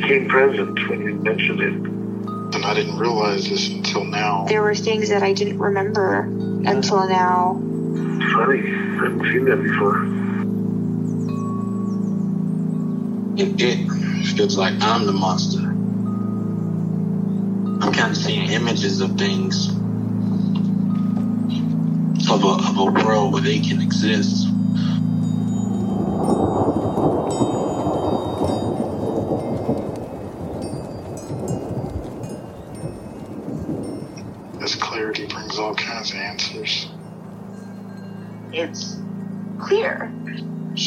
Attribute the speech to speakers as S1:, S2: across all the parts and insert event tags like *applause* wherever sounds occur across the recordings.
S1: became present when you mentioned it.
S2: And I didn't realize this until now.
S3: there were things that I didn't remember until now.
S1: It's funny. I haven't seen that before.
S4: And it feels like I'm the monster. I'm kind of seeing images of things of a, of a world where they can exist.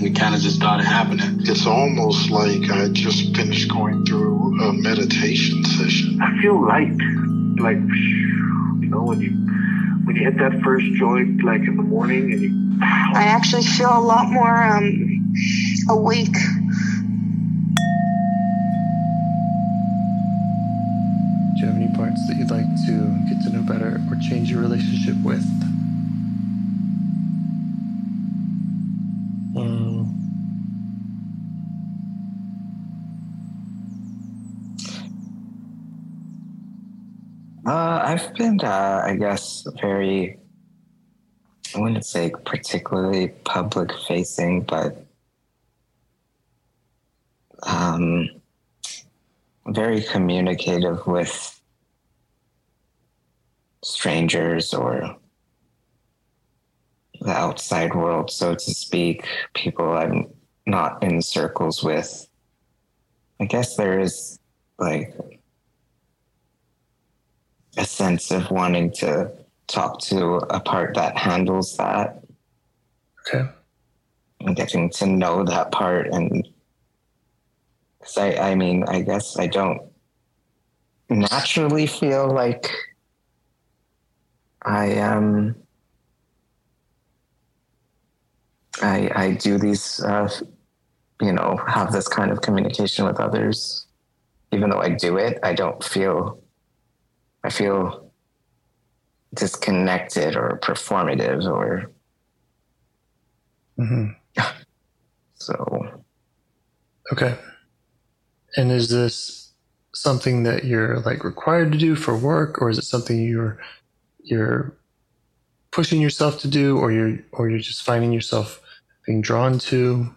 S4: and it kind of just started happening.
S2: It's almost like I just finished going through a meditation session.
S1: I feel light. Like, you know, when you when you hit that first joint, like in the morning, and you
S3: I actually feel a lot more um awake.
S5: Do you have any parts that you'd like to get to know better or change your relationship with?
S6: I've been, uh, I guess, very, I wouldn't say particularly public facing, but um, very communicative with strangers or the outside world, so to speak, people I'm not in circles with. I guess there is like a sense of wanting to talk to a part that handles that
S5: Okay.
S6: and getting to know that part and because I, I mean i guess i don't naturally feel like i um i i do these uh you know have this kind of communication with others even though i do it i don't feel i feel disconnected or performative or
S5: hmm *laughs*
S6: so
S5: Okay. And is this something that you're like required to do for work, or is it something you're you're pushing yourself to do, or you're or you're just finding yourself being drawn to?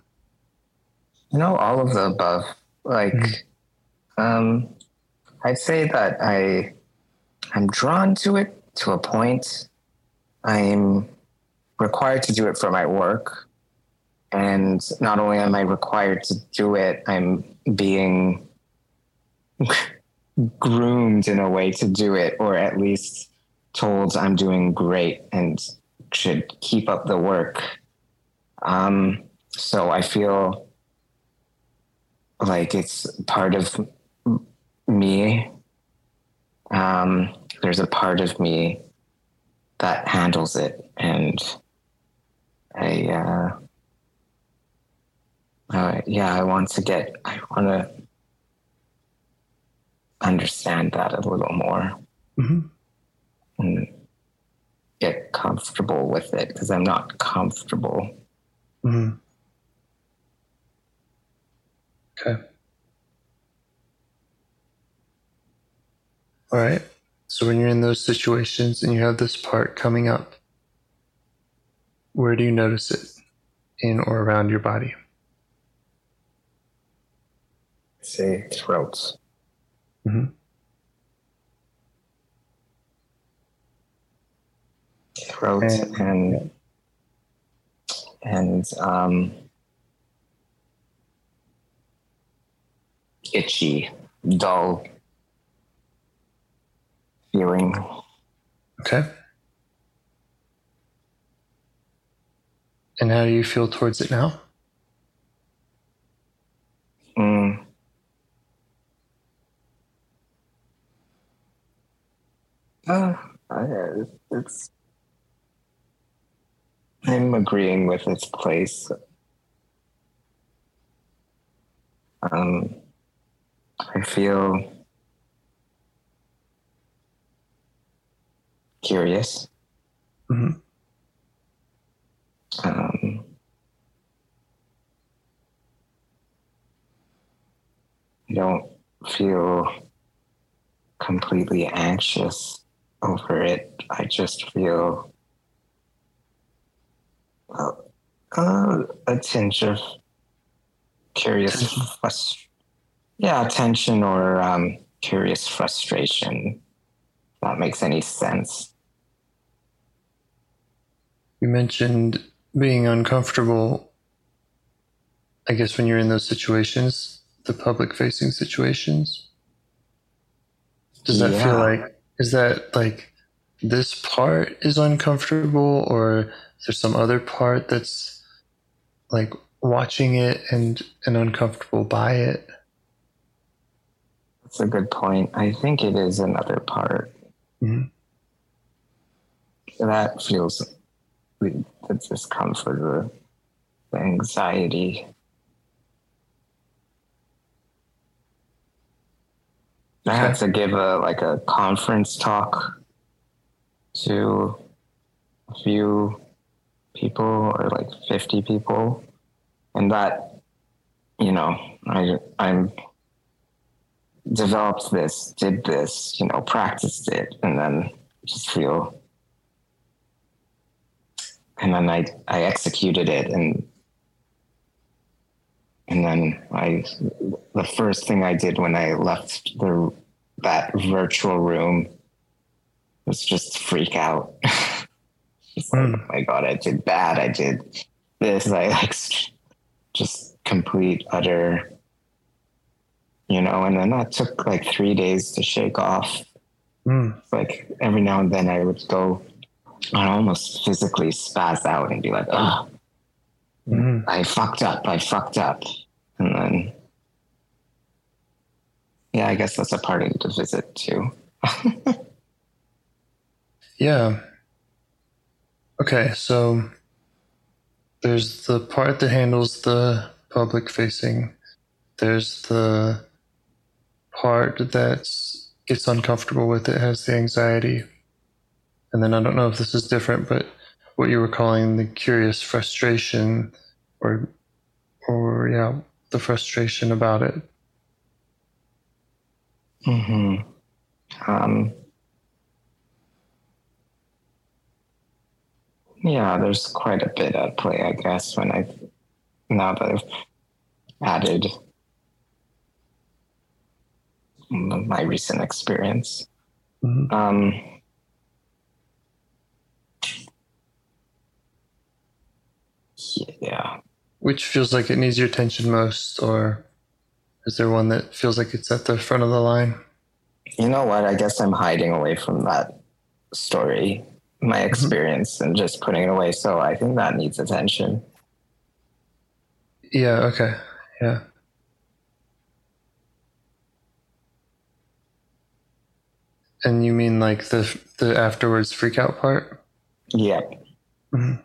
S6: You know, all of the above. Like, um, I'd say that I, I'm drawn to it to a point. I'm required to do it for my work, and not only am I required to do it, I'm being *laughs* groomed in a way to do it, or at least told I'm doing great and should keep up the work. Um, so I feel like it's part of me. Um, there's a part of me that handles it, and I, uh, uh, yeah, I want to get, I want to understand that a little more
S5: hmm
S6: and get comfortable with it because I'm not comfortable.
S5: hmm Okay. All right. So when you're in those situations and you have this part coming up, where do you notice it in or around your body?
S6: say throat.
S5: hmm
S6: Throat
S5: And-
S6: and and um itchy, dull feeling.
S5: Okay. And how do you feel towards it now?
S6: Mm. Uh, I- it's. I'm agreeing with its place. Um, I feel curious.
S5: Mhm.
S6: Um, I don't feel completely anxious over it. I just feel uh, uh, a tinge of curious, frust- yeah, tension or um, curious frustration. If that makes any sense.
S5: You mentioned being uncomfortable, I guess, when you're in those situations, the public facing situations. Does that feel like, is that like this part is uncomfortable, or is there some other part that's like watching it and, and uncomfortable by it?
S6: That's a good point. I think it is another part.
S5: Mhm.
S6: That feels the, the discomfort, the, the anxiety. I had to give a like a conference talk to a few people or like 50 people and that you know I I'm developed this, did this, you know, practiced it, and then just feel, and then I I executed it, and and then I the first thing I did when I left the that virtual room was just freak out. *laughs* Just like,
S5: Mm.
S6: oh my god, I did that, I did this, I like just complete utter you know, and then that took like three days to shake off.
S5: Mm.
S6: Like every now and then I would go, I almost physically spaz out and be like, oh,
S5: Mm.
S6: I fucked up, I fucked up. And then, yeah, I guess that's a part of the visit too. *laughs*
S5: Yeah. Okay, so there's the part that handles the public facing. There's the part that gets uncomfortable with it, has the anxiety. And then I don't know if this is different, but what you were calling the curious frustration or or yeah, the frustration about it.
S6: hmm Um, yeah, there's quite a bit at play, I guess, when I now that I've added my recent experience.
S5: Mhm.
S6: Um, yeah,
S5: Which feels like it needs your attention most, or is there one that feels like it's at the front of the line?
S6: you know what? I guess I'm hiding away from that story, my experience, and just putting it away. So I think that needs attention.
S5: Yeah, okay. Yeah. And you mean like the the afterwards freak out part?
S6: Yep.
S5: Mhm.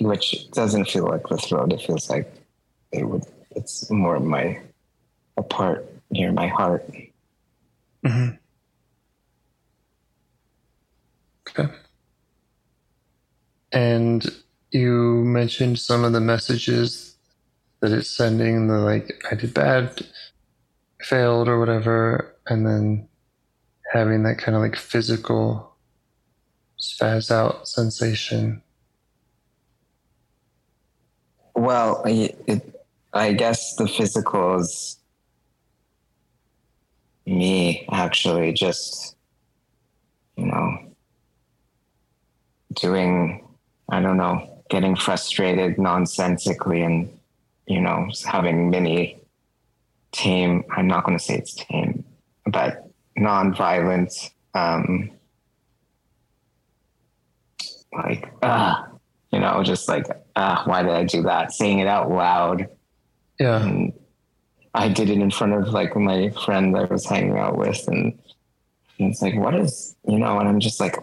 S6: Which doesn't feel like the throat. It feels like it would. It's more my a part near my heart.
S5: Mm-hmm. Okay. And you mentioned some of the messages that it's sending, the like, I did bad, failed, or whatever, and then having that kind of like physical spaz out sensation.
S6: Well, I- it, I guess the physical is me actually just, you know, doing, I don't know, getting frustrated nonsensically and, you know, having many tame, I'm not going to say it's tame, but non-violent, um, like, ah, you know, just like, ah, why did I do that? Saying it out loud.
S5: Yeah.
S6: And I did it in front of like my friend that I was hanging out with. And, and it's like, what is, you know, and I'm just like,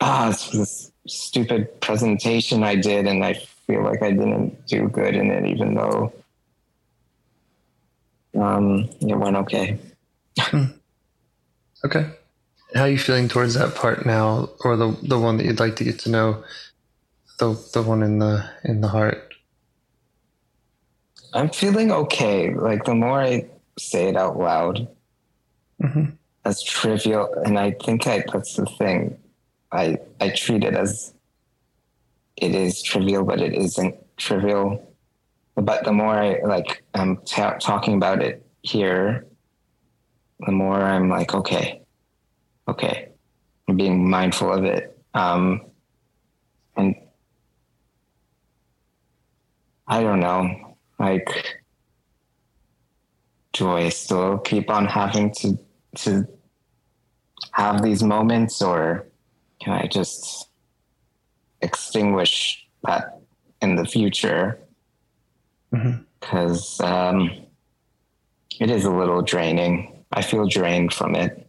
S6: ah, it's this stupid presentation I did. And I feel like I didn't do good in it, even though um, it went okay.
S5: Okay. How are you feeling towards that part now, or the the one that you'd like to get to know, the the one in the in the heart?
S6: I'm feeling okay. Like the more I say it out loud,
S5: Mm-hmm.
S6: as trivial, and I think I that's the thing. I I treat it as it is trivial, but it isn't trivial. But the more I like, I'm ta- talking about it here, the more I'm like, okay, okay, I'm being mindful of it. Um, and I don't know, like, do I still keep on having to to have these moments, or can I just extinguish that in the future? Because um, it is a little draining. I feel drained from it.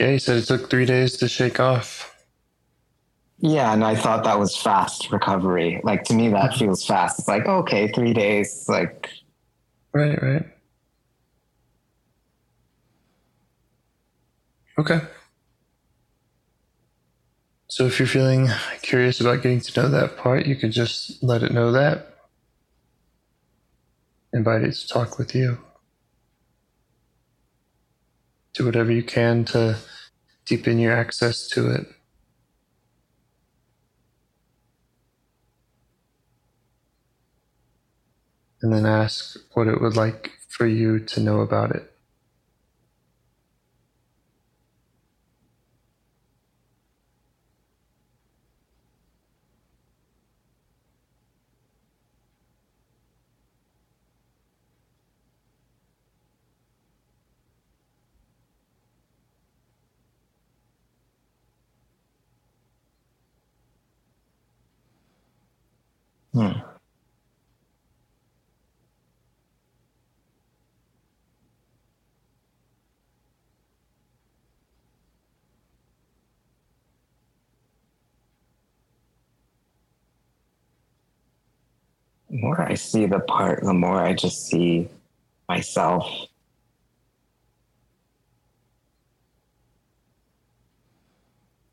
S5: Yeah, you said it took three days to shake off.
S6: Yeah, and I thought that was fast recovery. Like to me, that mm-hmm. feels fast. It's like okay, three days. Like
S5: Right, right. Okay. So if you're feeling curious about getting to know that part, you could just let it know that. Invite it to talk with you. Do whatever you can to deepen your access to it. And then ask what it would like for you to know about it.
S6: hmm. the more I see the part, the more I just see myself.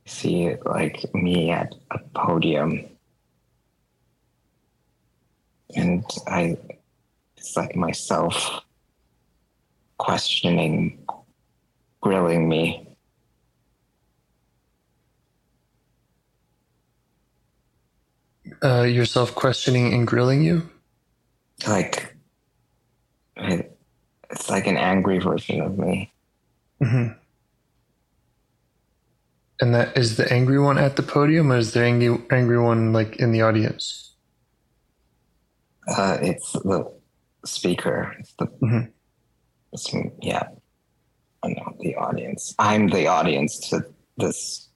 S6: See it like me at a podium. And I, it's like myself questioning, grilling me.
S5: Uh, yourself questioning and grilling you?
S6: Like, it's like an angry version of me.
S5: Mm-hmm. And that is the angry one at the podium, or is the angry angry one like in the audience?
S6: Uh, it's the speaker. It's the
S5: Mhm.
S6: it's, yeah. I'm not the audience. I'm the audience to this,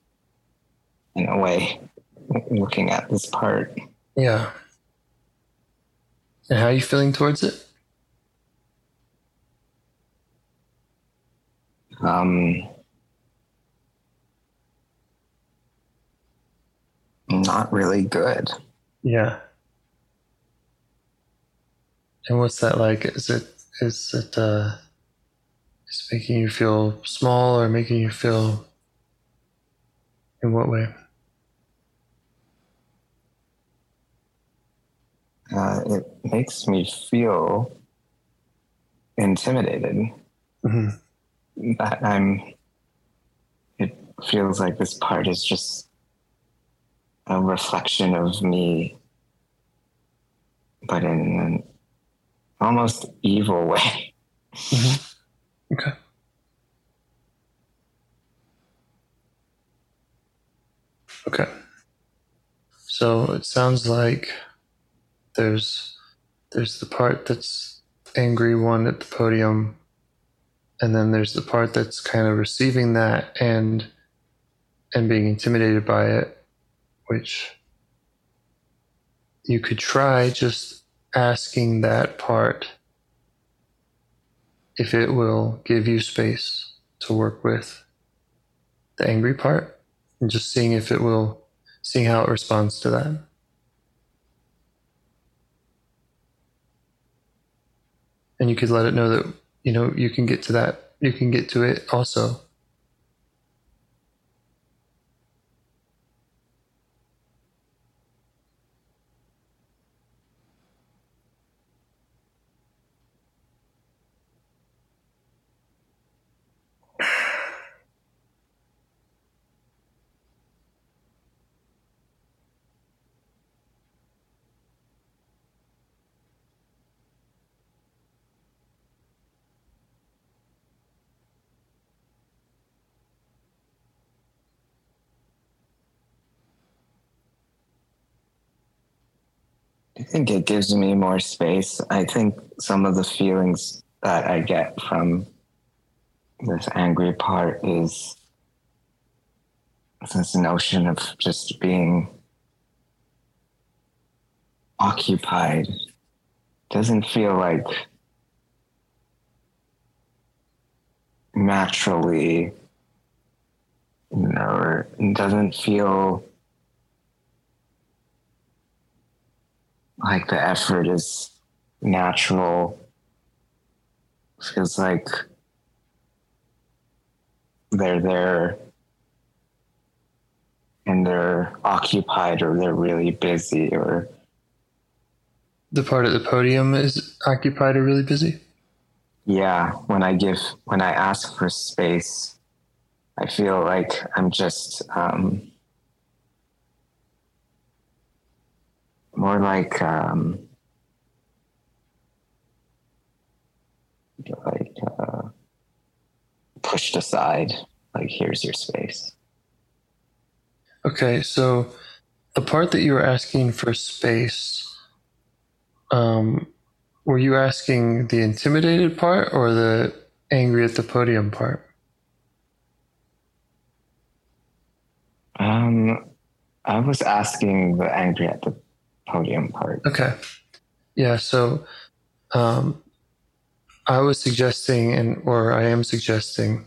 S6: in a way, looking at this part.
S5: Yeah. And how are you feeling towards it?
S6: Um, not really good.
S5: Yeah. And what's that like? Is it is it uh is it making you feel small or making you feel in what way?
S6: Uh, it makes me feel intimidated.
S5: hmm
S6: that I'm it feels like this part is just a reflection of me but in an almost evil way.
S5: Mm-hmm. Okay. Okay. So it sounds like there's there's the part that's angry one at the podium and then there's the part that's kind of receiving that and and being intimidated by it which you could try just asking that part if it will give you space to work with the angry part and just seeing if it will seeing how it responds to that and you could let it know that you know you can get to that you can get to it also
S6: I think it gives me more space. I think some of the feelings that I get from this angry part is this notion of just being occupied. Doesn't feel like naturally, you know, doesn't feel like the effort is natural. Feels like they're there and they're occupied or they're really busy or
S5: the part at the podium is occupied or really busy
S6: yeah when i give when i ask for space i feel like i'm just um, more like um, like uh, pushed aside. Like here's your space.
S5: Okay, so the part that you were asking for space, um, were you asking the intimidated part or the angry at the podium part?
S6: Um, I was asking the angry at the podium part.
S5: Okay. Yeah. So um, I was suggesting, and or I am suggesting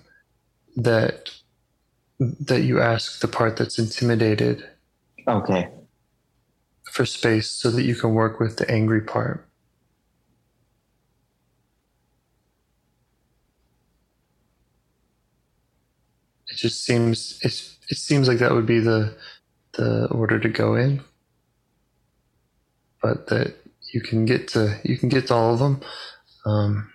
S5: that that you ask the part that's intimidated.
S6: Okay.
S5: For space, so that you can work with the angry part. It just seems it. It seems like that would be the the order to go in but that you can get to you can get to all of them. Um,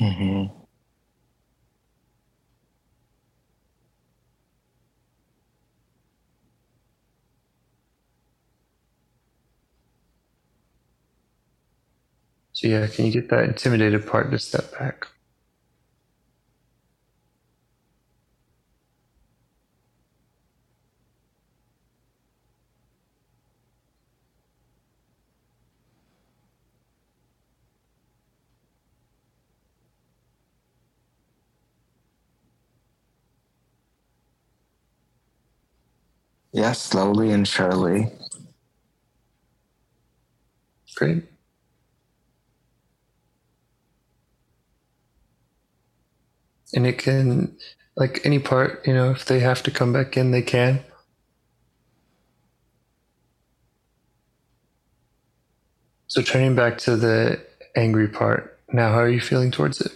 S6: mm-hmm.
S5: So yeah, can you get that intimidated part to step back?
S6: Yeah, slowly and surely.
S5: Great. And it can, like any part, you know, if they have to come back in, they can. So turning back to the angry part, now how are you feeling towards it?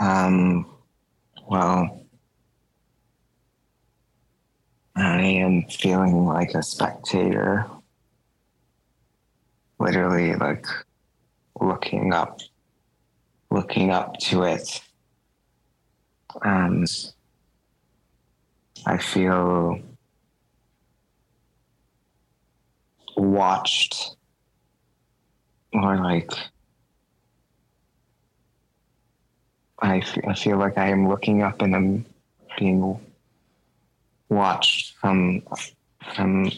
S6: Um, well, I am feeling like a spectator, literally like looking up, looking up to it. Um, I feel watched or like I, I feel like I am looking up and I'm being watched from from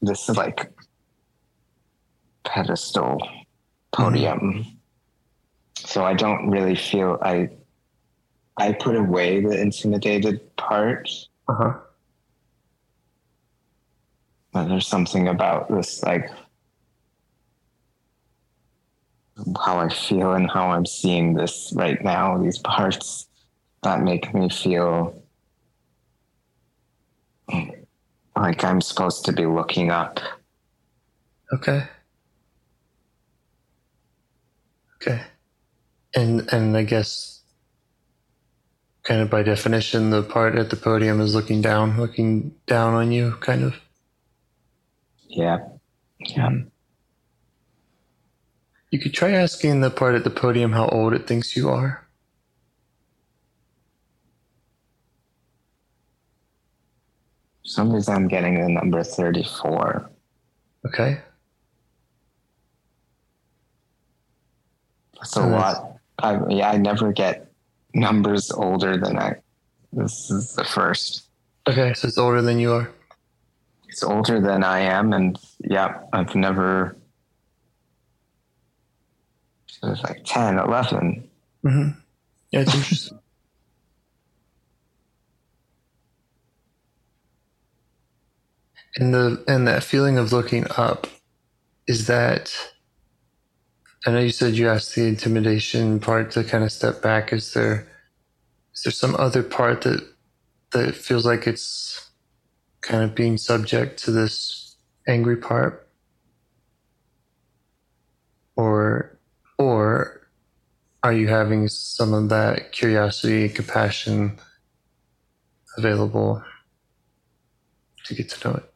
S6: this like pedestal podium. So I don't really feel I I put away the intimidated part,
S5: Uh huh.
S6: but there's something about this like how I feel and how I'm seeing this right now, these parts that make me feel like I'm supposed to be looking up.
S5: Okay. Okay. And and I guess kind of by definition the part at the podium is looking down, looking down on you kind of.
S6: Yeah. Yeah.
S5: You could try asking the part at the podium how old it thinks you are.
S6: For some reason I'm getting the number 34.
S5: Okay.
S6: That's a
S5: that's-
S6: lot. I, yeah, I never get numbers older than I. This is the first.
S5: Okay, so it's older than you are.
S6: It's older than I am, and yeah, I've never. So was like 10, 11.
S5: Mm-hmm. Yeah, it's interesting. *laughs* and the and that feeling of looking up is that I know you said you asked the intimidation part to kind of step back. Is there is there some other part that that feels like it's kind of being subject to this angry part? Or or are you having some of that curiosity and compassion available to get to know it?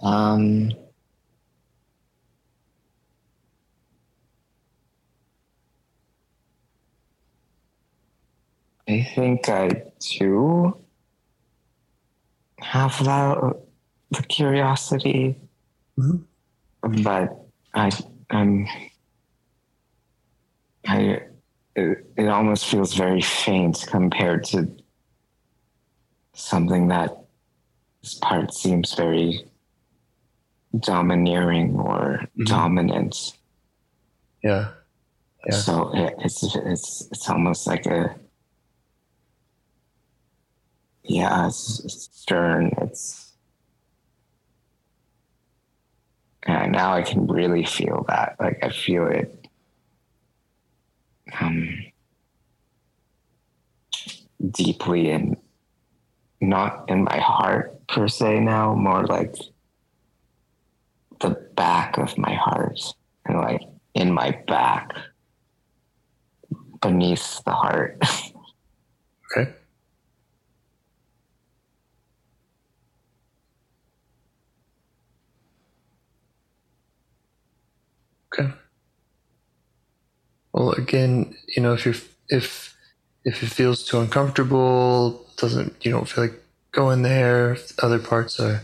S6: Um, I think I do have that the curiosity,
S5: Mhm.
S6: but I I'm I it, it almost feels very faint compared to something that this part seems very domineering or
S5: Mhm.
S6: dominant.
S5: Yeah. Yeah.
S6: So it, it's it's it's almost like a yeah, it's, stern. It's and now I can really feel that. Like I feel it. Um, deeply in not in my heart per se now, more like the back of my heart and like in my back beneath the heart. *laughs*
S5: Okay. Okay. Well, again, you know, if you're if if it feels too uncomfortable, doesn't you don't feel like going there. If other parts are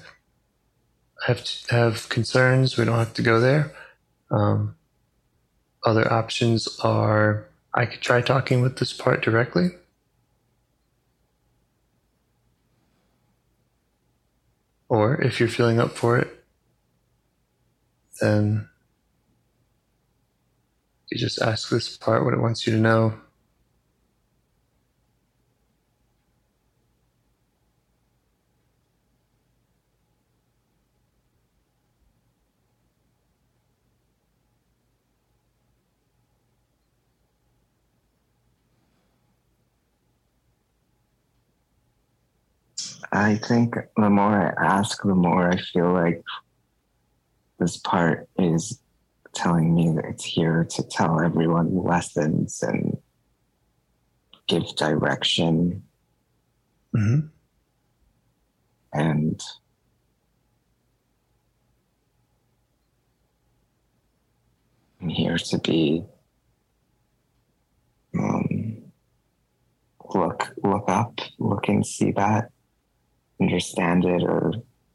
S5: have to have concerns. We don't have to go there. Um, other options are I could try talking with this part directly. Or if you're feeling up for it, then you just ask this part what it wants you to know.
S6: I think the more I ask, the more I feel like this part is telling me that it's here to tell everyone lessons and give direction.
S5: Mm-hmm.
S6: And I'm here to be um, look look up, look and see that, understand it, or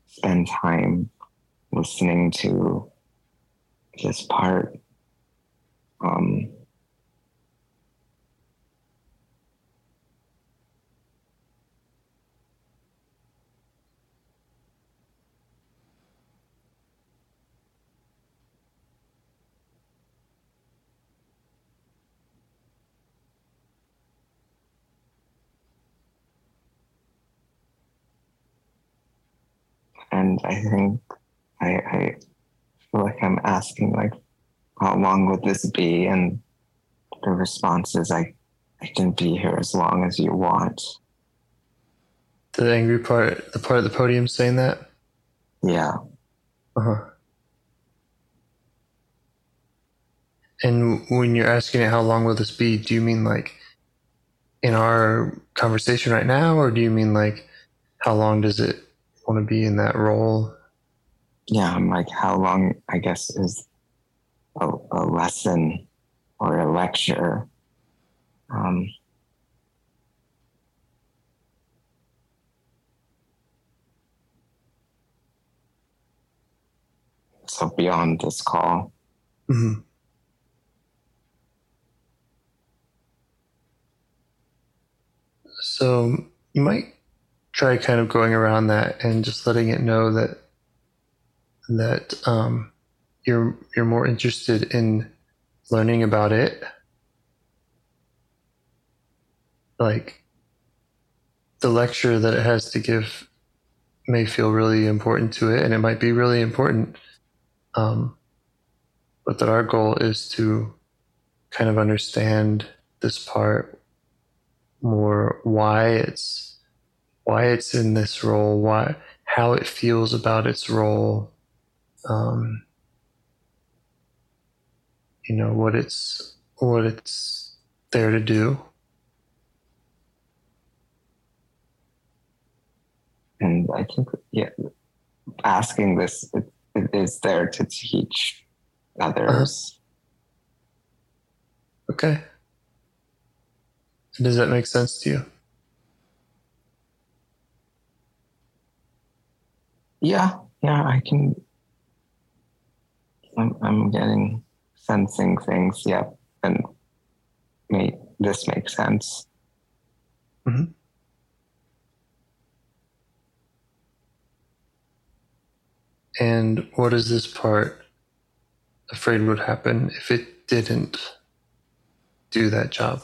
S6: spend time listening to this part. Um, and I think I, I like I'm asking like, how long would this be? And the response is I, I can be here as long as you want.
S5: The angry part, the part of the podium saying that.
S6: Yeah.
S5: Uh huh. And when you're asking it, how long will this be? Do you mean like in our conversation right now, or do you mean like how long does it want to be in that role?
S6: Yeah, I'm like, how long, I guess, is a, a lesson or a lecture? Um, so beyond this call.
S5: Mm-hmm. So you might try kind of going around that and just letting it know that that um, you're you're more interested in learning about it, like the lecture that it has to give may feel really important to it, and it might be really important. Um, but that our goal is to kind of understand this part more, why it's why it's in this role, why how it feels about its role, um, you know what it's what it's there to do.
S6: And I think, yeah, asking this it, it is there to teach others.
S5: Okay. Does that make sense to you?
S6: Yeah, yeah, I can. I'm, I'm getting, sensing things. Yeah, and make this makes sense.
S5: Mm-hmm. And what is this part afraid would happen if it didn't do that job?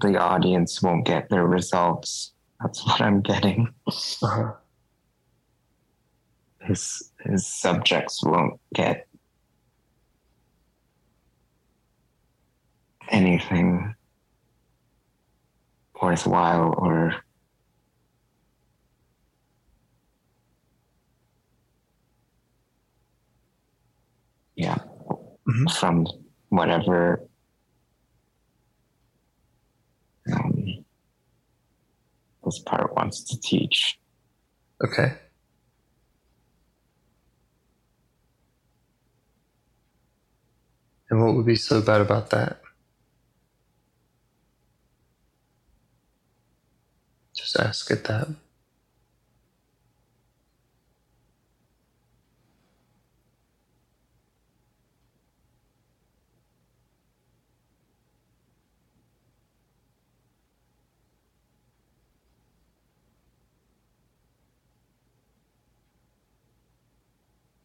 S6: The audience won't get their results. That's what I'm getting.
S5: Uh-huh.
S6: His his subjects won't get anything worthwhile or yeah
S5: Mhm.
S6: from whatever um, this part wants to teach.
S5: Okay. And what would be so bad about that? Just ask it that.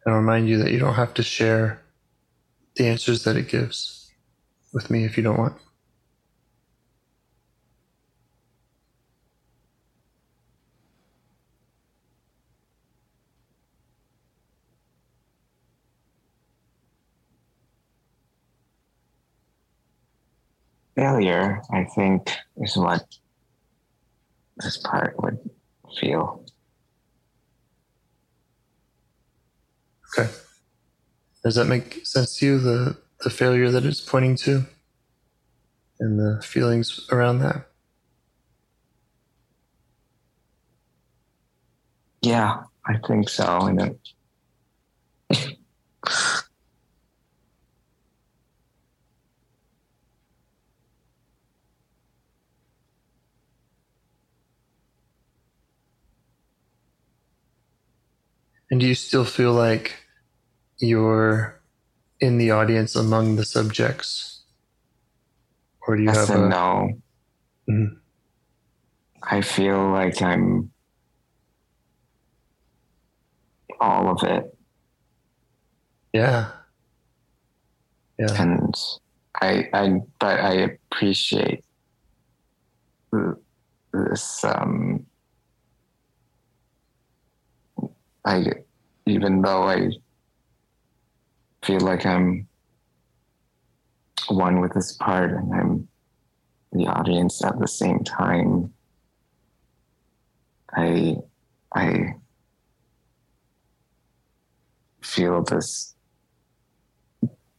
S5: And remind you that you don't have to share the answers that it gives with me if you don't want.
S6: Failure, I think, is what this part would feel.
S5: Okay. Does that make sense to you? The the failure that it's pointing to, and the feelings around that.
S6: Yeah, I think so. And it,
S5: And do you still feel like you're in the audience among the subjects? Or do you
S6: yes
S5: have a
S6: no.
S5: Mhm.
S6: I feel like I'm all of it.
S5: Yeah. Yeah.
S6: and I, I, but I appreciate this. Um, I, even though I feel like I'm one with this part and I'm the audience at the same time, I, I feel this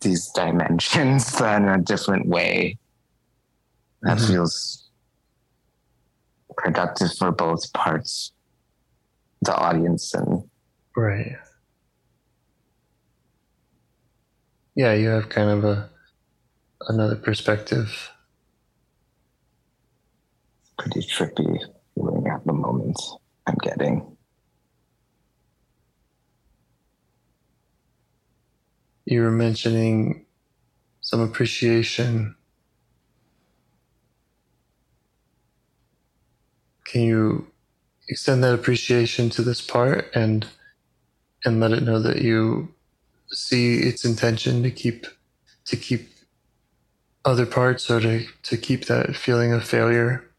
S6: these dimensions *laughs* in a different way that
S5: Mhm.
S6: feels productive for both parts the audience and
S5: Right. Yeah, you have kind of a another perspective.
S6: pretty trippy feeling at the moment i'm getting
S5: You were mentioning some appreciation. Can you extend that appreciation to this part and and let it know that you see its intention to keep to keep other parts or to, to keep that feeling of failure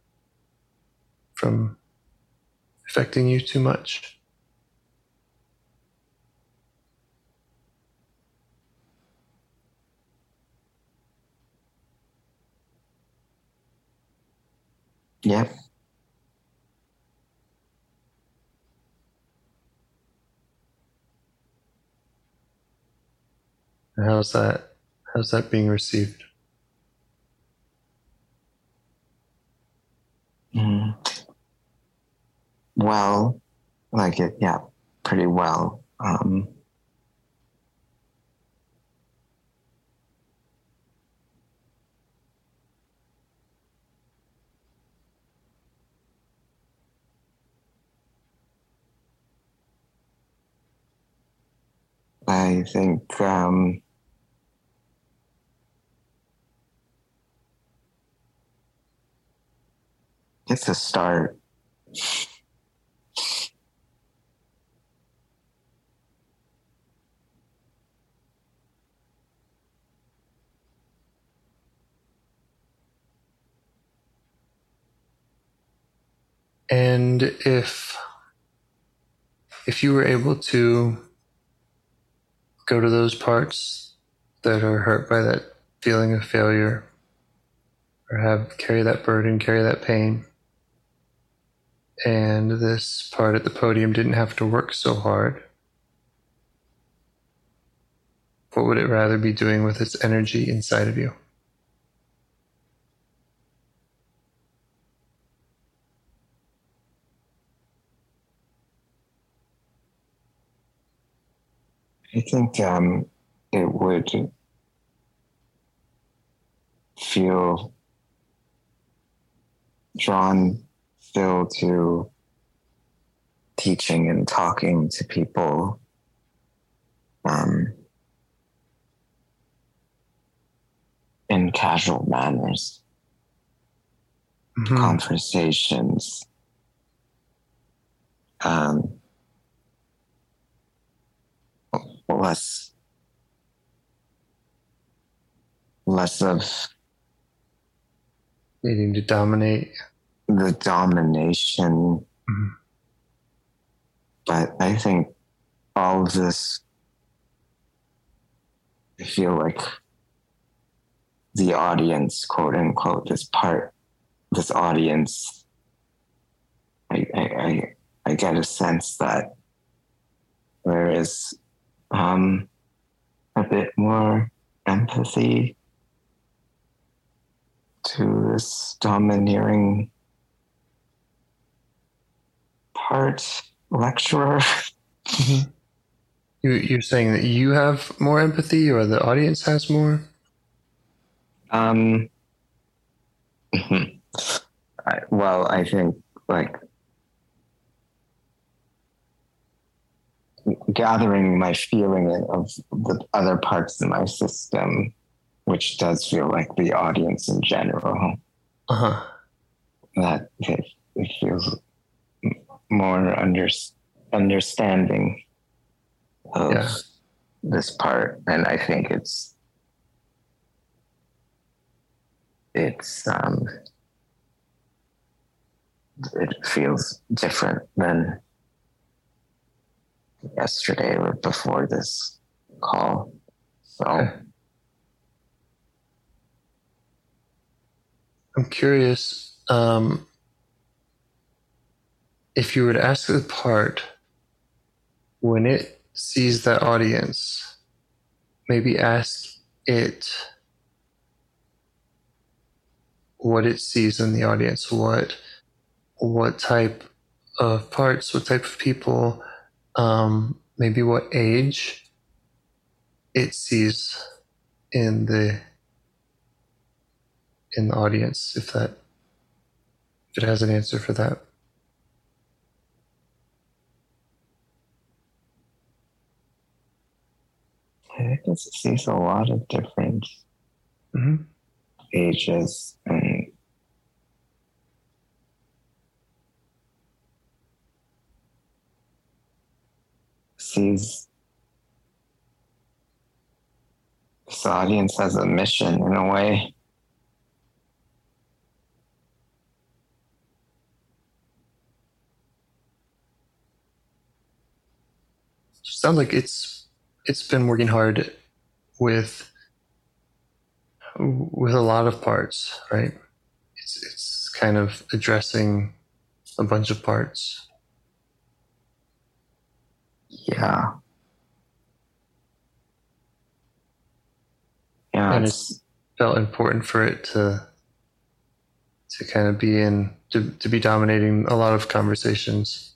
S5: from affecting you too much?
S6: yep
S5: How's that how's that being received?
S6: Mm. well like it yeah pretty well um I think um, it's a start.
S5: And if if you were able to go to those parts that are hurt by that feeling of failure or have carry that burden, carry that pain, and this part at the podium didn't have to work so hard, what would it rather be doing with its energy inside of you?
S6: I think um, it would feel drawn still to teaching and talking to people. Um, in casual manners,
S5: Mhm.
S6: conversations. Um, less less of
S5: Needing to dominate.
S6: The domination
S5: Mhm.
S6: but i think all of this i feel like the audience quote unquote this part this audience I I get a sense that there is um, a bit more empathy to this domineering part lecturer.
S5: Mm-hmm. You, you're saying that you have more empathy, or the audience has more?
S6: Um. *laughs* I, well, I think like gathering my feeling of the other parts of my system, which does feel like the audience in general.
S5: Uh huh.
S6: That it, it feels more under, understanding of
S5: Yeah.
S6: this part, and I think it's it's um it feels different than yesterday or before this call. So
S5: Okay. I'm curious um, if you were to ask the part when it sees that audience, maybe ask it what it sees in the audience, what what type of parts, what type of people, um, maybe what age it sees in the in the audience if that if it has an answer for that
S6: I think it sees a lot of different
S5: hmm
S6: ages and sees this audience has a mission in a way.
S5: sounds like it's it's been working hard with with a lot of parts right? It's it's kind of addressing a bunch of parts.
S6: Yeah. Yeah,
S5: And
S6: it's,
S5: felt important for it to to kind of be in to, to be dominating a lot of conversations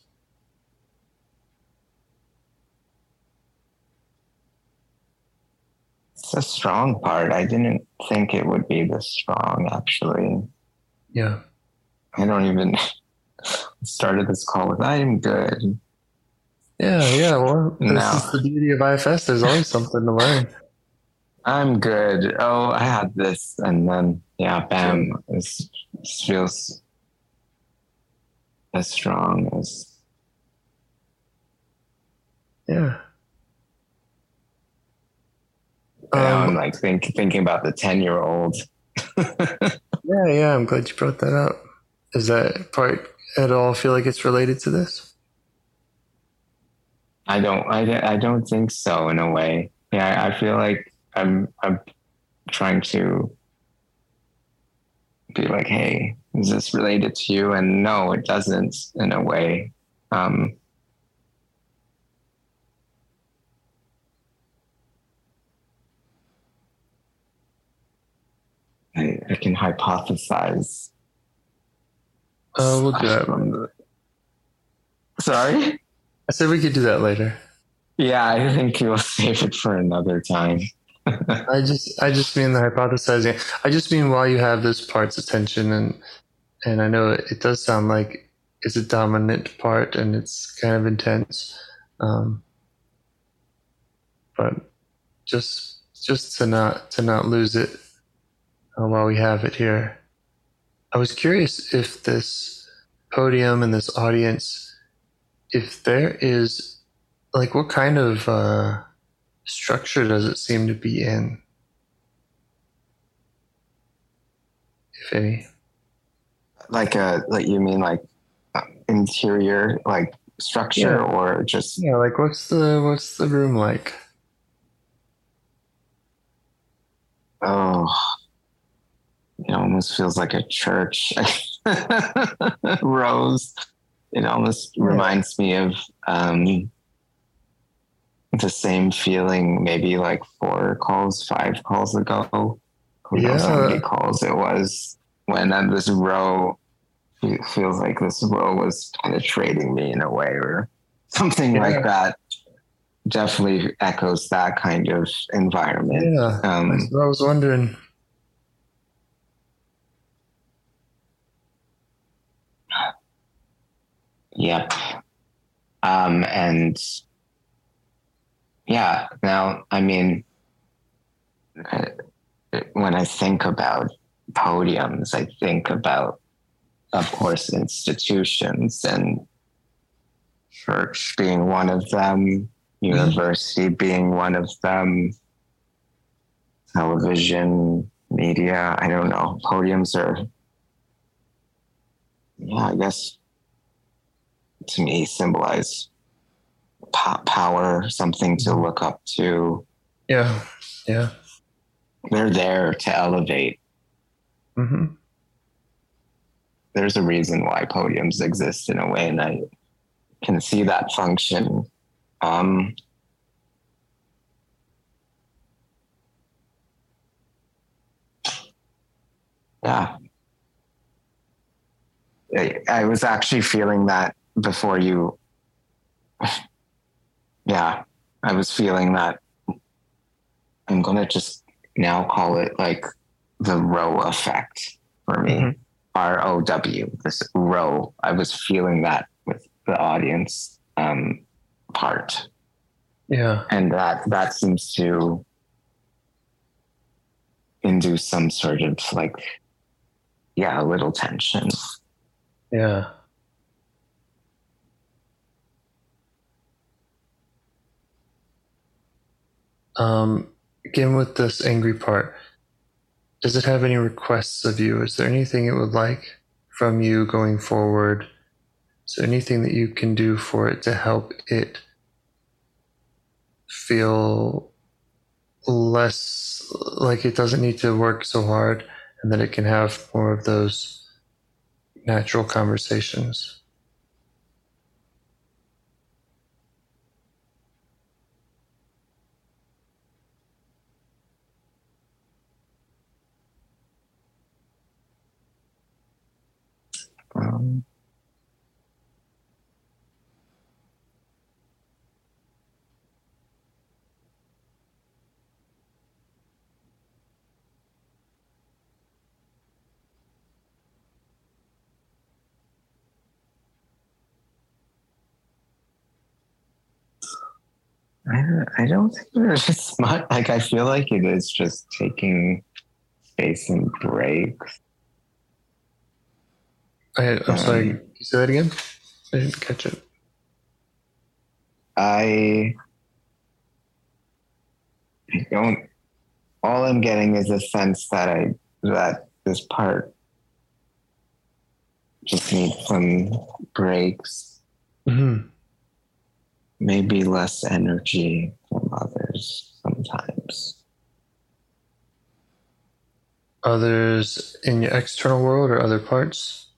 S6: it's a strong part. I didn't think it would be this strong, actually.
S5: yeah
S6: I don't even *laughs* started this call with I'm good.
S5: yeah yeah well this
S6: No.
S5: is the beauty of IFS there's always *laughs* something to learn
S6: I'm good. Oh, I had this. And then, yeah, bam. This, this feels as strong as.
S5: yeah
S6: Now I'm
S5: Um,
S6: like think, thinking about the 10 year old. *laughs*
S5: Yeah, yeah, I'm glad you brought that up. Does that part at all feel like it's related to this?
S6: I don't, I, I don't think so in a way. Yeah, I, I feel like I'm, I'm trying to be like, hey, is this related to you? And no, it doesn't in a way. Um, I, can hypothesize.
S5: Uh, we'll do that.
S6: the- Sorry?
S5: I said we could do that later.
S6: Yeah, I think we'll save it for another time. *laughs*
S5: I just, I just mean the hypothesizing. I just mean while you have this part's attention, and and I know it, it does sound like it's a dominant part, and it's kind of intense. Um, but just, just to not to not lose it uh, while we have it here. I was curious if this podium and this audience, if there is, like, what kind of uh, structure does it seem to be in? If any.
S6: Like a, like you mean like uh, interior, like structure,
S5: Yeah.
S6: or just
S5: Yeah, like what's the what's the room like?
S6: oh, it almost feels like a church. *laughs* Rose, it almost reminds me of um, the same feeling maybe like four calls, five calls ago. Who knows how many calls it was when uh, this row it feels like this row was penetrating me in a way or something
S5: Yeah.
S6: like that. Definitely echoes that kind of environment.
S5: Yeah.
S6: Um,
S5: I was wondering.
S6: Yep. Um, and yeah, now, I mean, when I think about podiums, I think about, of course, institutions and church being one of them, university being one of them, television, media. I don't know. Podiums are, yeah, I guess to me symbolize po- power, something to look up to.
S5: Yeah. Yeah.
S6: They're there to elevate.
S5: hmm
S6: There's a reason why podiums exist in a way, and I can see that function. Um, yeah. I, I was actually feeling that before you. Yeah, I was feeling that. I'm going to just now call it like the row effect for me.
S5: Mhm.
S6: R O W, this row. I was feeling that with the audience um, part,
S5: Yeah.
S6: and that that seems to induce some sort of like, yeah, a little tension.
S5: Yeah. Um, again, with this angry part, does it have any requests of you? Is there anything it would like from you going forward? Is there anything that you can do for it to help it feel less like it doesn't need to work so hard and that it can have more of those natural conversations?
S6: Um, I don't, I don't think there's just much. Like I feel like it is just taking space and breaks.
S5: I, I'm sorry,
S6: Um,
S5: can you say that again? I didn't catch it.
S6: I don't. All I'm getting is a sense that I that this part just needs some breaks,
S5: hmm
S6: maybe less energy from others sometimes.
S5: Others in your external world or other parts?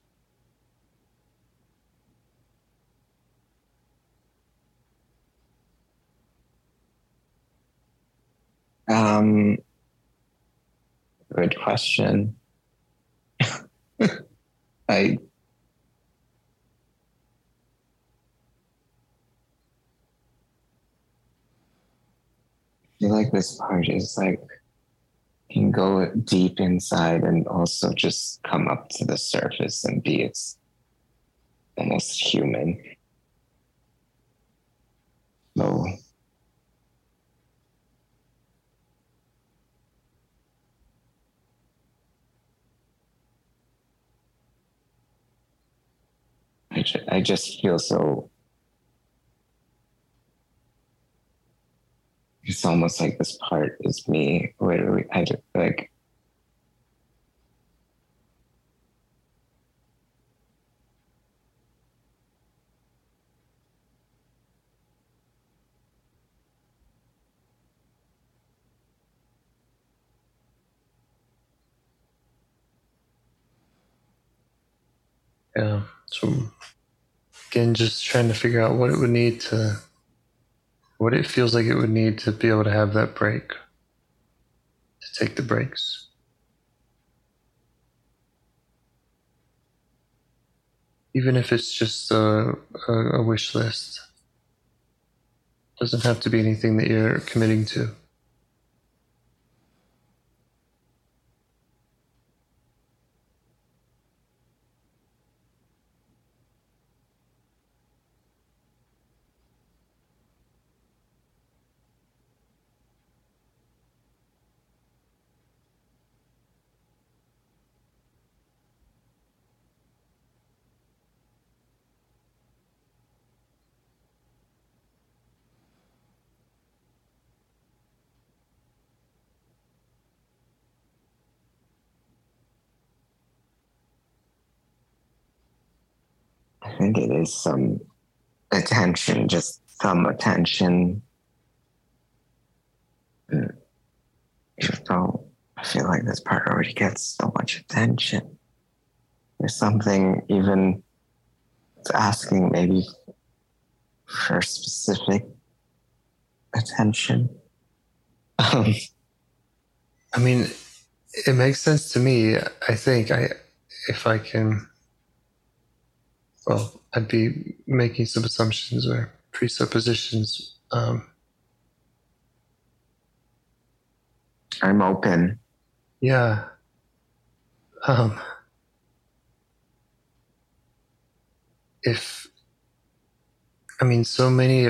S6: Um, good question. *laughs* I feel like this part is like you can go deep inside and also just come up to the surface and be its almost human. So I, ju- I just feel so. It's almost like this part is me. Literally, I just, like.
S5: Yeah. So again, just trying to figure out what it would need to, what it feels like it would need to be able to have that break, to take the breaks. Even if it's just a, a, a wish list, doesn't have to be anything that you're committing to.
S6: Some attention, just some attention. Mm. Even though I feel like this part already gets so much attention. There's something even asking maybe for specific attention. Um,
S5: I mean, it makes sense to me. I think I, if I can, well, I'd be making some assumptions or presuppositions. Um,
S6: I'm open.
S5: yeah. Um, if, I mean, so many,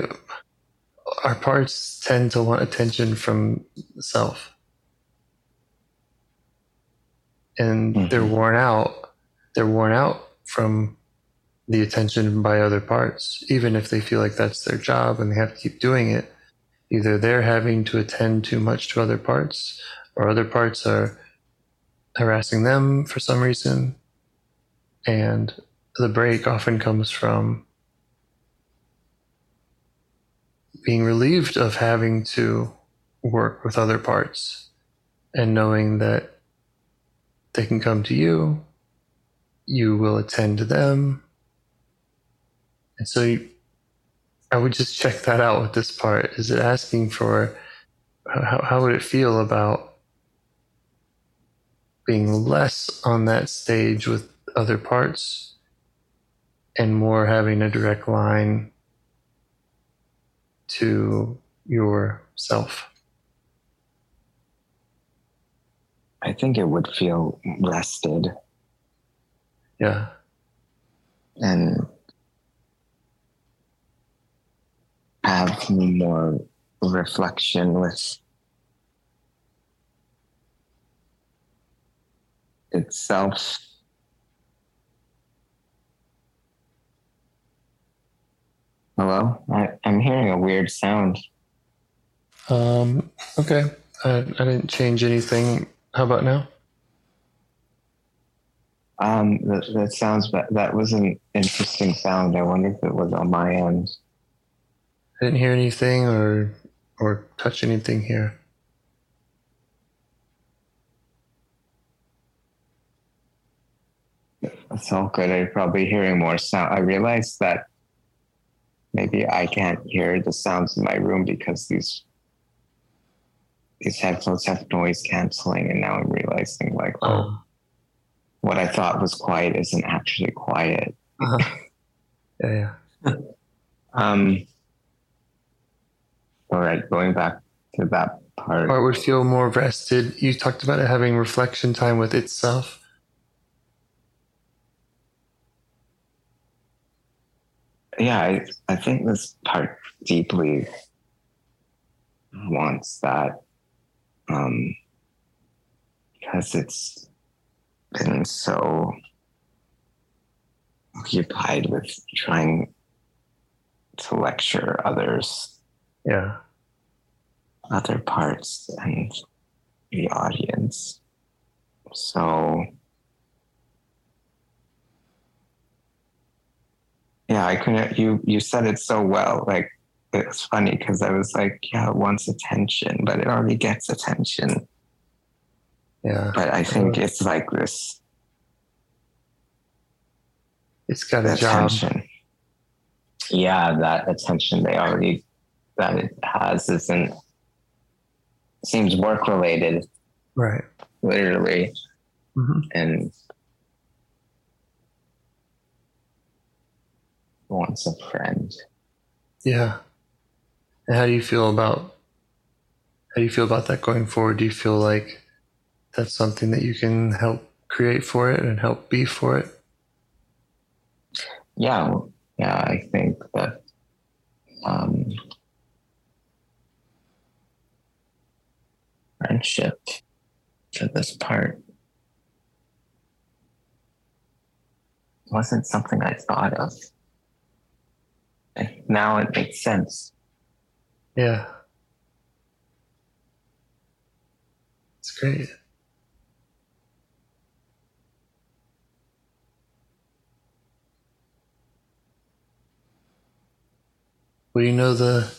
S5: our parts tend to want attention from self. And
S6: Mhm.
S5: they're worn out. They're worn out from the attention by other parts, even if they feel like that's their job and they have to keep doing it. Either they're having to attend too much to other parts, or other parts are harassing them for some reason. And the break often comes from being relieved of having to work with other parts and knowing that they can come to you, you will attend to them. And so you, I would just check that out with this part. Is it asking for how, how would it feel about being less on that stage with other parts and more having a direct line to yourself?
S6: I think it would feel rested
S5: Yeah.
S6: and have more reflection with itself. Hello? I, I'm hearing a weird sound.
S5: Um, okay. I, I didn't change anything. How about now?
S6: Um, that, that sounds that that was an interesting sound. I wonder if it was on my end.
S5: I didn't hear anything or or touch anything here.
S6: That's all good. I'm probably hearing more sound. I realized that maybe I can't hear the sounds in my room because these these headphones have noise canceling, and now I'm realizing like, oh,
S5: Uh,
S6: what I thought was quiet isn't actually quiet.
S5: uh-huh. *laughs* Yeah, yeah.
S6: Um. All right, going back to that part.
S5: Or it would feel more rested. You talked about it having reflection time with itself.
S6: yeah, I, I think this part deeply wants that um, because it's been so occupied with trying to lecture others,
S5: Yeah.
S6: other parts, and the audience. So, yeah, I couldn't. You you said it so well. Like it's funny because I was like, yeah, it wants attention, but it already gets attention.
S5: Yeah.
S6: But I think it's like this
S5: It's got a job.
S6: attention. yeah, that attention they already that it has isn't seems work related,
S5: Right.
S6: literally,
S5: hmm
S6: and wants a friend.
S5: Yeah. And how do you feel about how do you feel about that going forward? Do you feel like that's something that you can help create for it and help be for it?
S6: Yeah, yeah, I think that um, friendship for this part wasn't something I thought of. And now it makes sense.
S5: Yeah. It's great. Well, you know the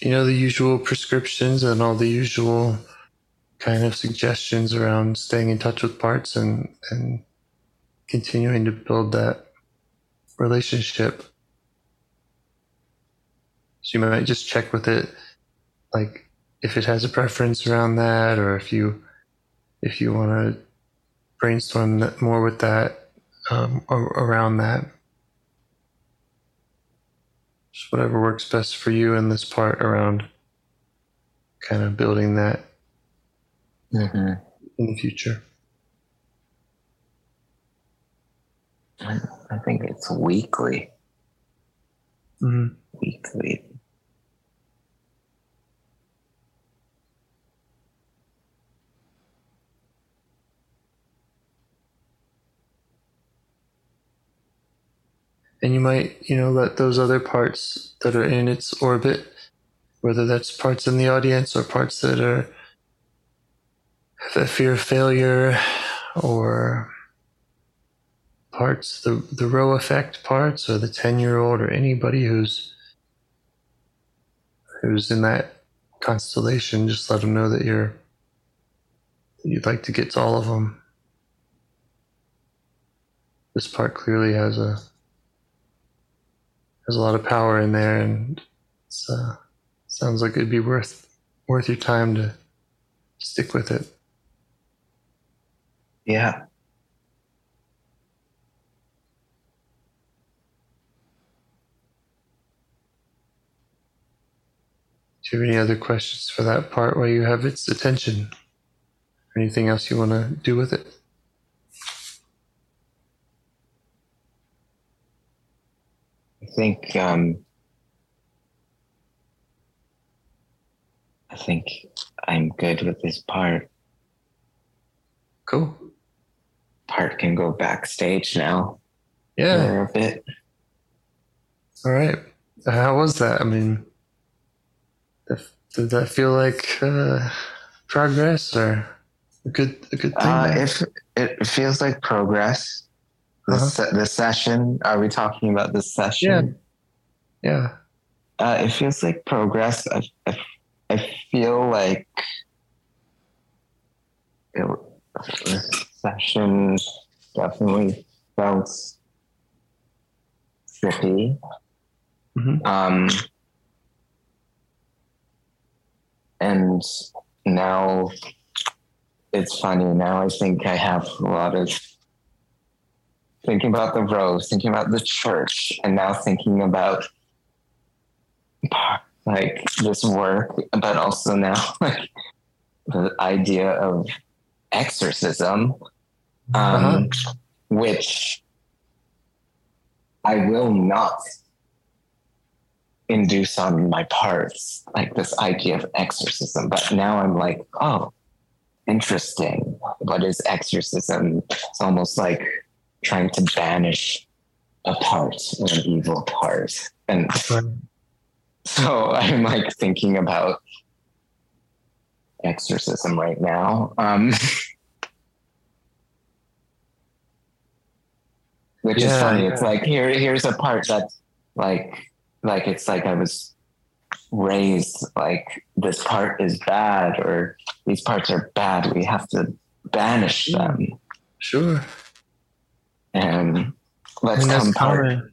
S5: you know the usual prescriptions and all the usual kind of suggestions around staying in touch with parts and and continuing to build that relationship. So you might just check with it, like if it has a preference around that, or if you if you want to brainstorm more with that um, around that. Just whatever works best for you in this part around kind of building that
S6: Mm-hmm.
S5: in the future.
S6: I, think it's weekly.
S5: hmm
S6: Weekly.
S5: And you might, you know, let those other parts that are in its orbit, whether that's parts in the audience or parts that are the fear of failure or parts, the, the row effect parts or the 10 year old or anybody who's, who's in that constellation, just let them know that you're you'd like to get to all of them. This part clearly has a, has a lot of power in there and it's, uh, sounds like it'd be worth, worth your time to stick with it.
S6: Yeah.
S5: Do you have any other questions for that part while you have its attention? Anything else you want to do with it?
S6: I think um, I think I'm good with this part.
S5: Cool.
S6: Part can go backstage now
S5: Yeah.
S6: a bit.
S5: All right. How was that? I mean, did that feel like uh, progress or a good a good thing?
S6: Uh, if it feels like progress, the,
S5: Uh-huh.
S6: the session. Are we talking about the session?
S5: yeah.
S6: Uh, it feels like progress. I, I, I feel like it, session definitely felt trippy.
S5: Mhm.
S6: Um, and now it's funny. Now I think I have a lot of thinking about the rose, thinking about the church, and now thinking about like this work, but also now *laughs* like the idea of exorcism, um, which I will not induce on my parts, like this idea of exorcism. But now I'm like, oh, interesting. What is exorcism? It's almost like trying to banish a part or an evil part. And so I'm like thinking about exorcism right now. Um, *laughs* which is funny.
S5: yeah.
S6: It's like here, here's a part that's like, like it's like I was raised like this part is bad or these parts are bad. We have to banish them.
S5: Sure.
S6: And let's come part.
S5: common.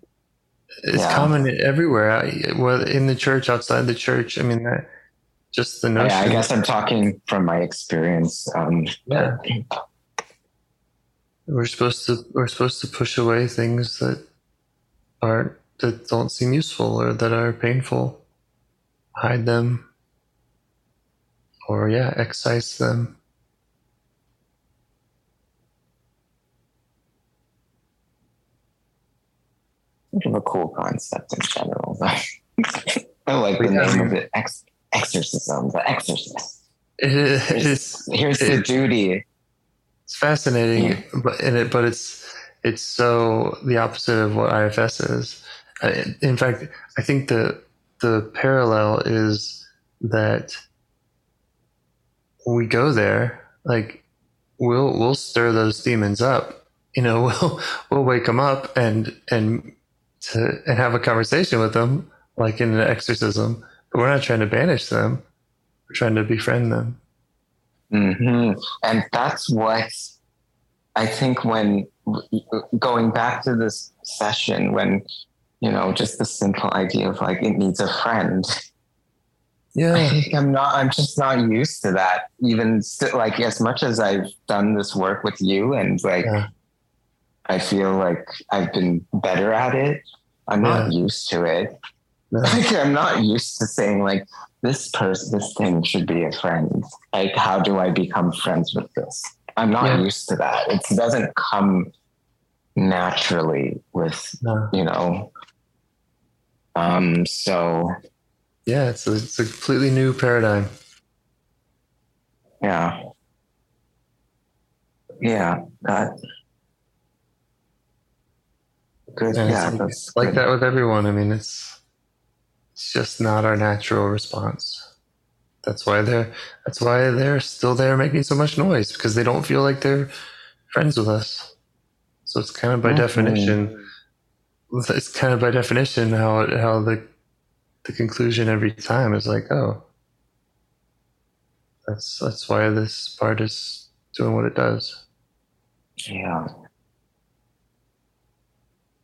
S5: it's
S6: Yeah.
S5: common everywhere. I- Well, in the church, outside the church. I mean, that just the notion.
S6: Yeah, I guess I'm talking from my experience. Um,
S5: Yeah. We're supposed to we're supposed to push away things that aren't that don't seem useful or that are painful. Hide them. Or yeah, excise them.
S6: Sort of a cool concept in general. *laughs* I like the name of it. Ex- exorcism. The exorcist.
S5: It is
S6: Here's the duty.
S5: it's fascinating, but in it, but it's it's so the opposite of what IFS is. In fact, I think the the parallel is that we go there, like we'll we'll stir those demons up. You know, *laughs* we'll we'll wake them up and and to and have a conversation with them, like in an exorcism. We're not trying to banish them. We're trying to befriend them.
S6: hmm And that's what I think when going back to this session, when, you know, just the simple idea of like it needs a friend.
S5: Yeah.
S6: I'm not, I'm just not used to that. Even still, like as much as I've done this work with you and like,
S5: Yeah.
S6: I feel like I've been better at it. I'm not used to it. *laughs* Like I'm not used to saying like this person, this thing should be a friend. Like, how do I become friends with this? I'm not
S5: Yeah.
S6: used to that. It doesn't come naturally with,
S5: No.
S6: you know. Um, so
S5: Yeah, it's a, it's a completely new paradigm.
S6: yeah. Yeah, that good.
S5: And
S6: yeah,
S5: like, like that with everyone. I mean, it's it's just not our natural response. That's why they're that's why they're still there making so much noise because they don't feel like they're friends with us. So it's kind of by
S6: Mhm.
S5: definition, it's kind of by definition how how the the conclusion every time is like, oh, that's that's why this part is doing what it does.
S6: Yeah.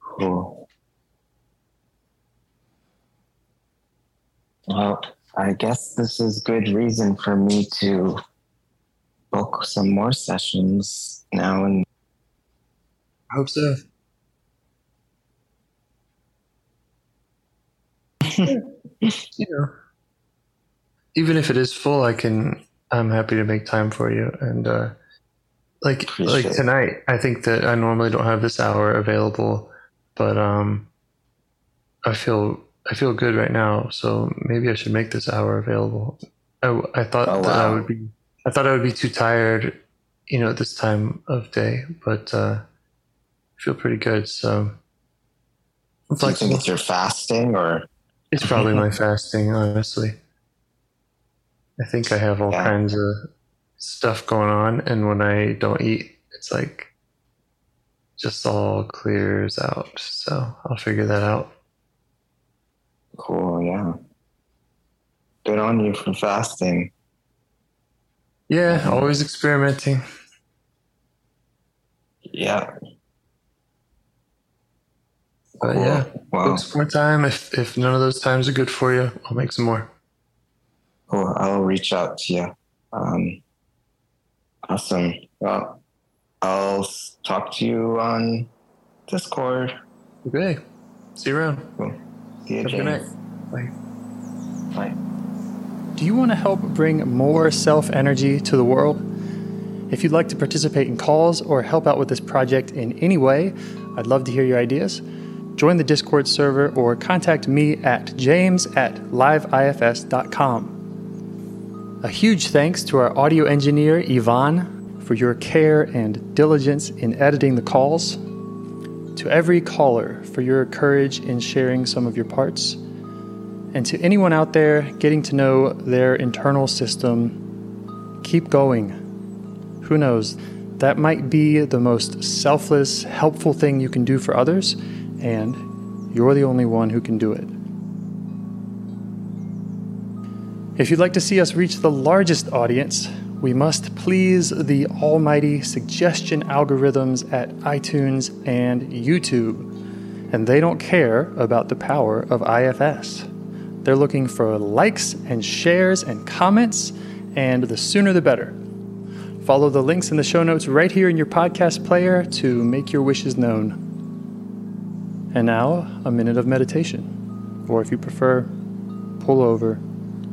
S6: Cool. Well, I guess this is good reason for me to book some more sessions now and
S5: I hope so. *laughs* you know, even if it is full, I can. I'm happy to make time for you. And uh, like
S6: Appreciate
S5: like
S6: it.
S5: tonight, I think that I normally don't have this hour available, but um, I feel I feel good right now. So maybe I should make this hour available. I, I thought
S6: Oh,
S5: that I would be. I thought I would be too tired, you know, at this time of day, but uh, I feel pretty good. So I'm
S6: do you think it's your fasting or
S5: It's probably my *laughs* fasting, honestly. I think I have all
S6: Yeah.
S5: kinds of stuff going on, and when I don't eat, it's like just all clears out. So I'll figure that out.
S6: Cool, yeah. Good on you for fasting.
S5: Yeah, always experimenting.
S6: Yeah.
S5: But
S6: Cool.
S5: yeah, some more time. If if none of those times are good for you, I'll make some more.
S6: cool. I'll reach out to you. Um, awesome. Well, I'll talk to you on Discord.
S5: Okay. See you around.
S6: See you,
S5: Have a good night.
S6: James.
S5: Bye.
S6: Bye.
S7: Do you want to help bring more self energy to the world? If you'd like to participate in calls or help out with this project in any way, I'd love to hear your ideas. Join the Discord server or contact me at james at liveifs.com. A huge thanks to our audio engineer, Yvonne, for your care and diligence in editing the calls. To every caller for your courage in sharing some of your parts. And to anyone out there getting to know their internal system, keep going. Who knows? That might be the most selfless, helpful thing you can do for others, and you're the only one who can do it. If you'd like to see us reach the largest audience, we must please the almighty suggestion algorithms at iTunes and YouTube. and they don't care about the power of IFS. They're looking for likes and shares and comments, and the sooner the better. Follow the links in the show notes right here in your podcast player to make your wishes known. And now, a minute of meditation. Or if you prefer, pull over.